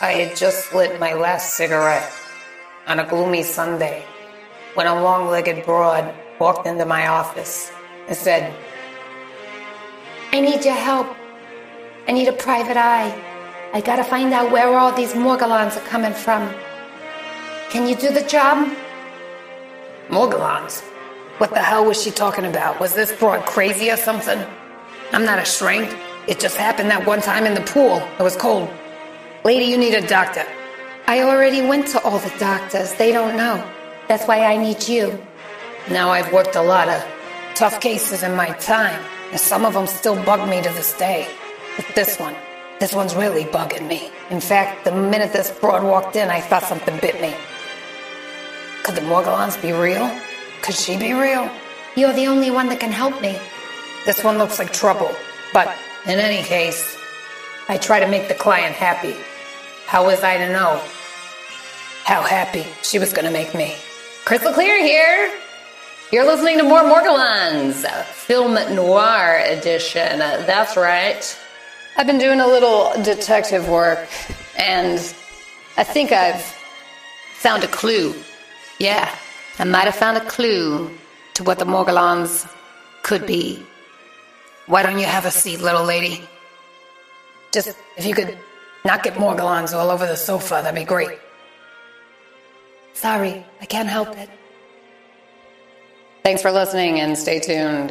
I had just lit my last cigarette on a gloomy Sunday when a long legged broad walked into my office and said, I need your help. I need a private eye. I gotta find out where all these Morgellons are coming from. Can you do the job? Morgellons? What the hell was she talking about? Was this broad crazy or something? I'm not a shrink. It just happened that one time in the pool. It was cold. Lady, you need a doctor. I already went to all the doctors. They don't know. That's why I need you. Now I've worked a lot of tough cases in my time, and some of them still bug me to this day. But this one, this one's really bugging me. In fact, the minute this broad walked in, I thought something bit me. Could the Morgellons be real? Could she be real? You're the only one that can help me. This one looks like trouble, but in any case, I try to make the client happy. How was I to know how happy she was going to make me? Crystal Clear here. You're listening to more Morgellons, film noir edition. That's right. I've been doing a little detective work, and I think I've found a clue. Yeah, I might have found a clue to what the Morgellons could be. Why don't you have a seat, little lady? Just if you could not get Morgellons all over the sofa, that'd be great. Sorry, I can't help it. Thanks for listening and stay tuned.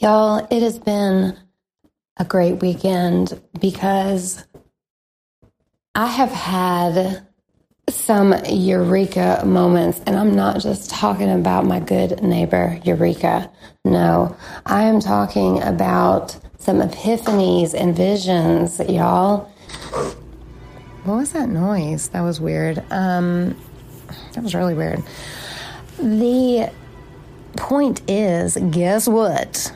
Y'all, it has been a great weekend because I have had some eureka moments, and I'm not just talking about my good neighbor, Eureka. No, I am talking about some epiphanies and visions, y'all. What was that noise? That was weird. Um, that was really weird. The point is, guess what?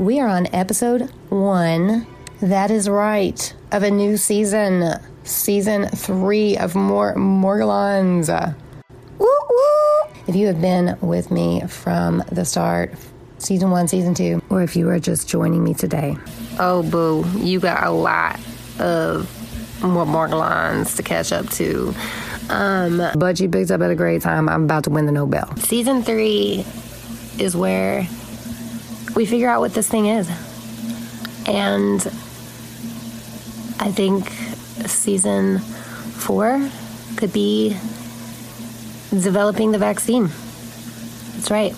We are on episode one. That is right, of a new season, season three of more Morgellons. Woo woo! If you have been with me from the start, season one, season two, or if you are just joining me today, oh boo, you got a lot of more Morgellons to catch up to. Um, but you picked up at a great time. I'm about to win the Nobel. Season three is where we figure out what this thing is. And I think season four could be developing the vaccine. That's right.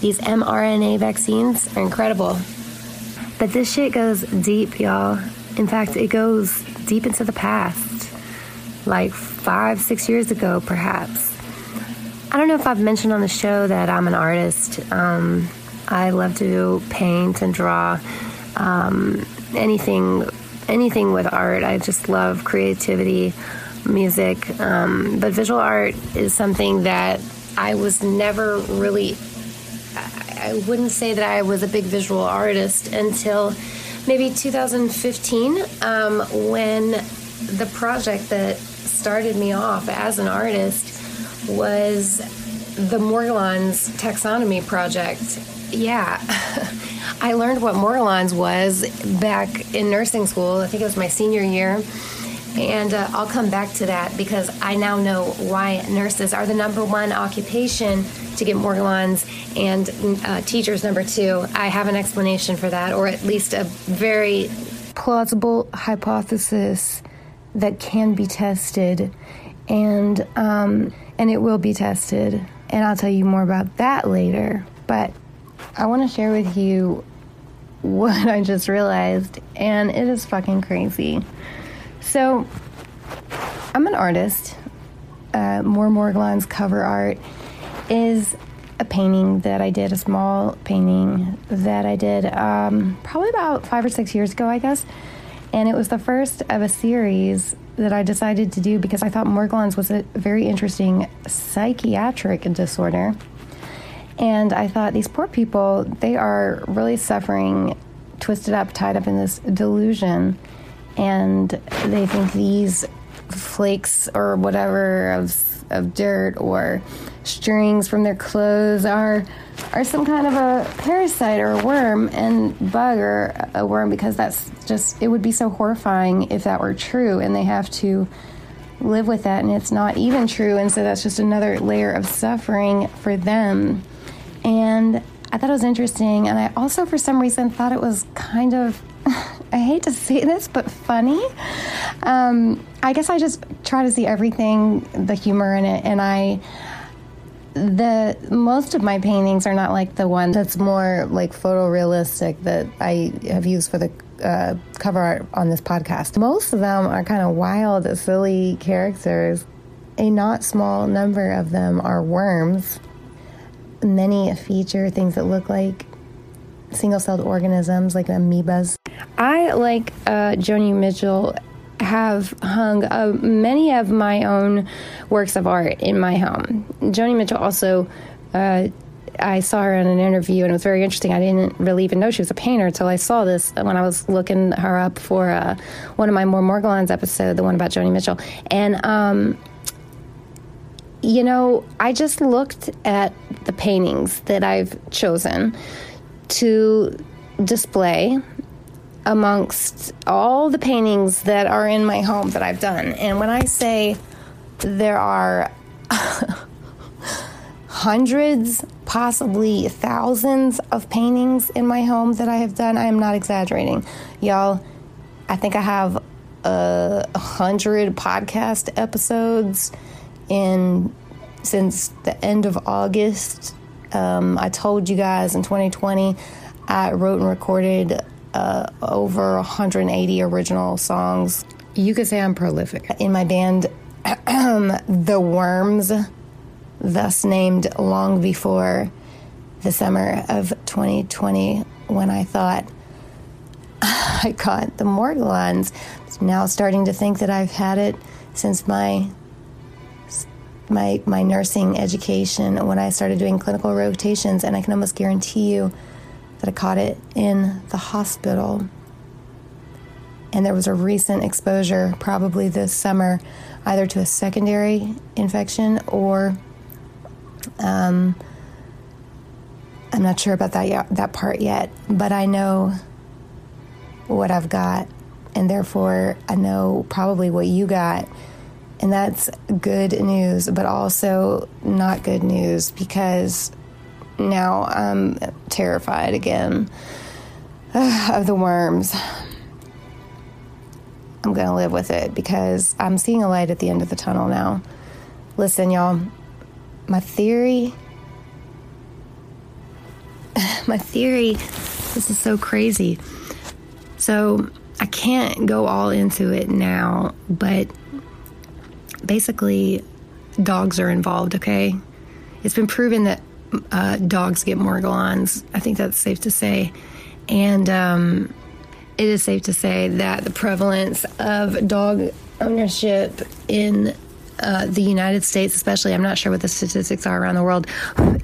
These mRNA vaccines are incredible. But this shit goes deep, y'all. In fact, it goes deep into the past, like five, six years ago, perhaps. I don't know if I've mentioned on the show that I'm an artist. Um, I love to paint and draw. Um, anything, anything with art. I just love creativity, music. Um, but visual art is something that I was never really. I wouldn't say that I was a big visual artist until maybe 2015 um, when the project that started me off as an artist was the Morgellons taxonomy project yeah, I learned what Morgellons was back in nursing school. I think it was my senior year. And uh, I'll come back to that because I now know why nurses are the number one occupation to get Morgellons and uh, teachers number two. I have an explanation for that, or at least a very plausible hypothesis that can be tested, and um, and it will be tested. And I'll tell you more about that later. But I want to share with you what I just realized, and it is fucking crazy. So, I'm an artist. Uh, More Morgellons cover art is a painting that I did, a small painting that I did um, probably about five or six years ago, I guess. And it was the first of a series that I decided to do because I thought Morgellons was a very interesting psychiatric disorder. And I thought these poor people, they are really suffering, twisted up, tied up in this delusion. And they think these flakes or whatever of of dirt or strings from their clothes are are some kind of a parasite or a worm and bug or a worm because that's just it would be so horrifying if that were true and they have to live with that and it's not even true and so that's just another layer of suffering for them and I thought it was interesting and I also for some reason thought it was kind of I hate to say this but funny um, I guess I just try to see everything the humor in it and I the most of my paintings are not like the one that's more like photorealistic that I have used for the uh, cover art on this podcast. Most of them are kind of wild, silly characters. A not small number of them are worms. Many feature things that look like single celled organisms, like amoebas. I, like uh, Joni Mitchell, have hung uh, many of my own works of art in my home. Joni Mitchell also. Uh, I saw her in an interview and it was very interesting. I didn't really even know she was a painter until I saw this when I was looking her up for uh, one of my more Morgellons episode, the one about Joni Mitchell. And, um, you know, I just looked at the paintings that I've chosen to display amongst all the paintings that are in my home that I've done. And when I say there are hundreds, possibly thousands of paintings in my home that I have done, I am not exaggerating. Y'all, I think I have a hundred podcast episodes in since the end of August. Um, I told you guys in 2020 I wrote and recorded uh, over 180 original songs. You could say I'm prolific. In my band, The Worms, thus named long before the summer of 2020 when I thought I caught the Morgellons. Now starting to think that I've had it since my my my nursing education when I started doing clinical rotations and I can almost guarantee you that I caught it in the hospital. And there was a recent exposure, probably this summer, either to a secondary infection or um, I'm not sure about that yet, that part yet, but I know what I've got, and therefore I know probably what you got. And that's good news, but also not good news because now I'm terrified again of the worms. I'm going to live with it because I'm seeing a light at the end of the tunnel now. Listen, y'all, my theory, my theory, this is so crazy. So I can't go all into it now, but basically, dogs are involved, okay? It's been proven that uh, dogs get morgellons. I think that's safe to say. And um, it is safe to say that the prevalence of dog ownership in uh, the United States, especially, I'm not sure what the statistics are around the world,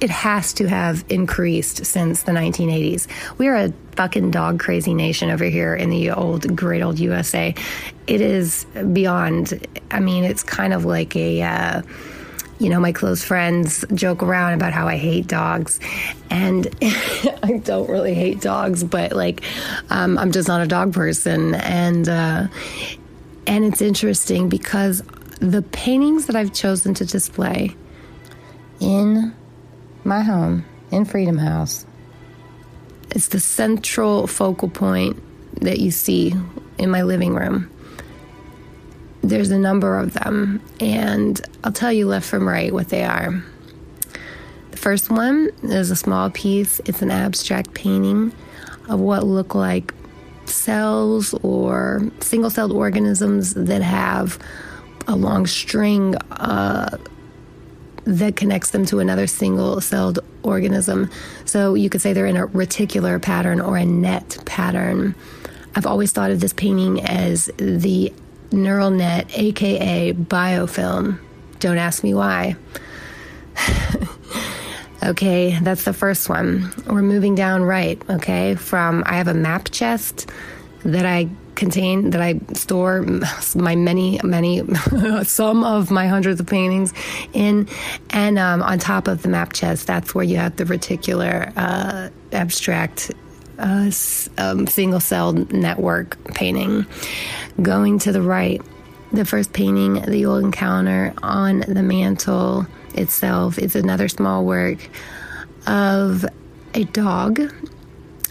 it has to have increased since the 1980s. We are a fucking dog crazy nation over here in the old, great old USA. It is beyond, I mean, it's kind of like a. Uh, you know, my close friends joke around about how I hate dogs. And I don't really hate dogs, but like, um, I'm just not a dog person. And, uh, and it's interesting because the paintings that I've chosen to display in my home, in Freedom House, it's the central focal point that you see in my living room. There's a number of them, and I'll tell you left from right what they are. The first one is a small piece, it's an abstract painting of what look like cells or single celled organisms that have a long string uh, that connects them to another single celled organism. So you could say they're in a reticular pattern or a net pattern. I've always thought of this painting as the neural net, aka biofilm. Don't ask me why. okay, that's the first one. We're moving down right, okay? From I have a map chest that I contain that I store my many, many, some of my hundreds of paintings in. And um, on top of the map chest, that's where you have the reticular uh, abstract uh, um, single cell network painting. Going to the right, the first painting that you'll encounter on the mantel itself is another small work of a dog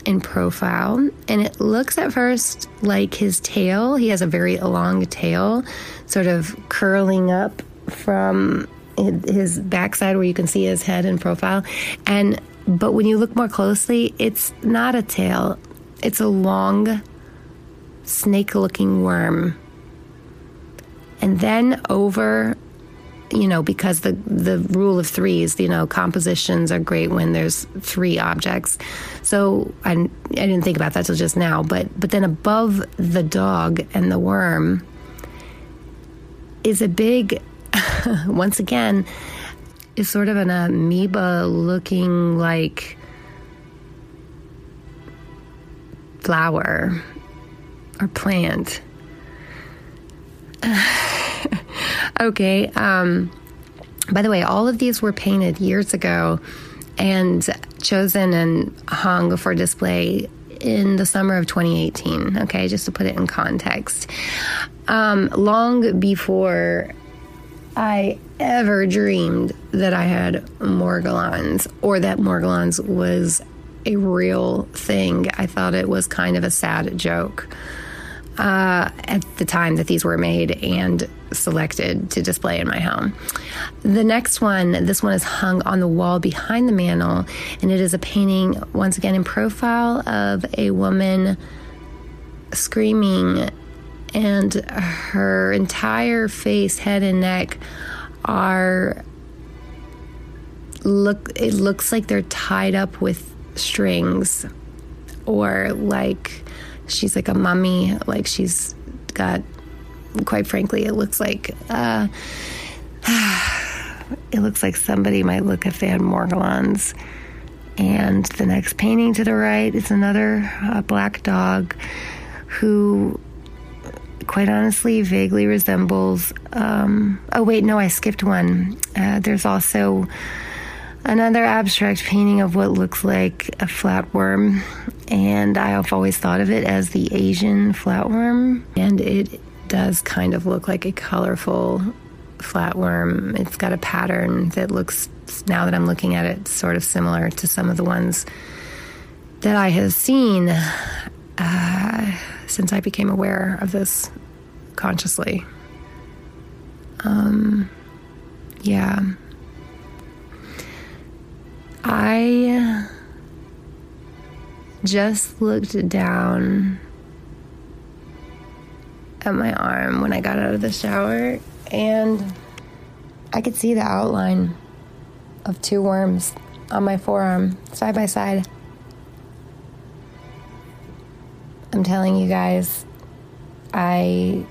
in profile, and it looks at first like his tail. He has a very long tail, sort of curling up from his backside where you can see his head in profile. And but when you look more closely, it's not a tail. It's a long snake-looking worm. And then over you know, because the the rule of threes, you know, compositions are great when there's three objects. So I, I didn't think about that till just now, but but then above the dog and the worm is a big, once again, is sort of an amoeba looking like flower or plant. Okay. Um, by the way, all of these were painted years ago and chosen and hung for display in the summer of 2018. Okay, just to put it in context. Um, long before I ever dreamed that I had Morgellons or that Morgellons was a real thing, I thought it was kind of a sad joke uh, at the time that these were made and selected to display in my home. The next one, this one is hung on the wall behind the mantel, and it is a painting, once again in profile, of a woman screaming, and her entire face, head, and neck are look it looks like they're tied up with strings or like she's like a mummy, like she's got, quite frankly, it looks like, uh, it looks like somebody might look if they had Morgellons. And the next painting to the right is another uh, black dog who, quite honestly, vaguely resembles. Um, oh, wait, no, I skipped one. Uh, there's also another abstract painting of what looks like a flatworm and I've always thought of it as the Asian flatworm, and it does kind of look like a colorful flatworm. It's got a pattern that looks, now that I'm looking at it, sort of similar to some of the ones that I have seen uh, since I became aware of this consciously. Um, yeah. I just looked down at my arm when I got out of the shower and I could see the outline of two worms on my forearm side by side. I'm telling you guys, I.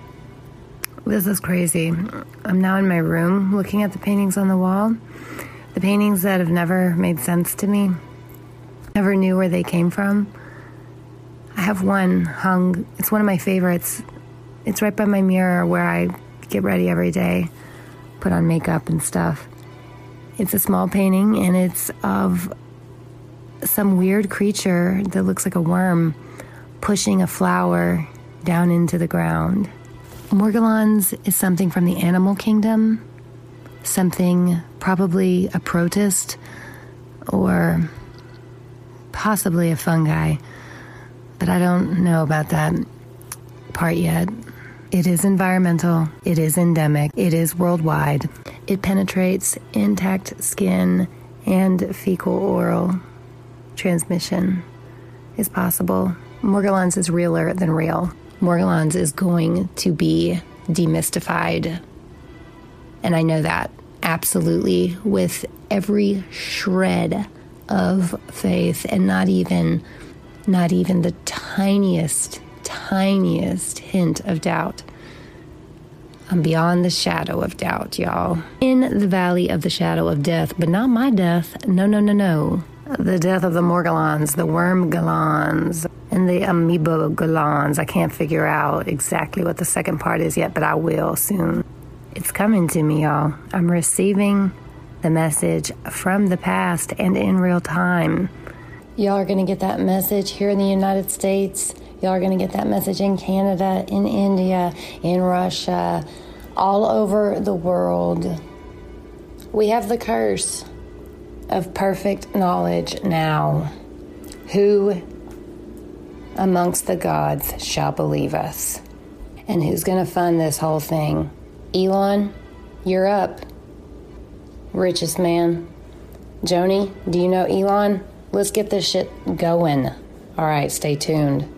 This is crazy. I'm now in my room looking at the paintings on the wall. The paintings that have never made sense to me Never knew where they came from. I have one hung, it's one of my favorites. It's right by my mirror where I get ready every day, put on makeup and stuff. It's a small painting and it's of some weird creature that looks like a worm pushing a flower down into the ground. Morgellons is something from the animal kingdom, something probably a protist or possibly a fungi, but I don't know about that part yet. It is environmental, it is endemic, it is worldwide. It penetrates intact skin and fecal oral transmission is possible. Morgellons is realer than real. Morgellons is going to be demystified. And I know that absolutely with every shred of faith and not even not even the tiniest tiniest hint of doubt. I'm beyond the shadow of doubt, y'all. In the valley of the shadow of death, but not my death. No, no, no, no. The death of the Morgellons, the worm Galons, and the amoeba Galons. I can't figure out exactly what the second part is yet, but I will soon. It's coming to me, y'all. I'm receiving the message from the past and in real time. Y'all are going to get that message here in the United States Y'all are going to get that message in Canada, in India, in Russia, all over the world. We have the curse of perfect knowledge now. Who amongst the gods shall believe us? And who's going to fund this whole thing? Elon, you're up. Richest man. Joni, do you know Elon? Let's get this shit going. All right, stay tuned.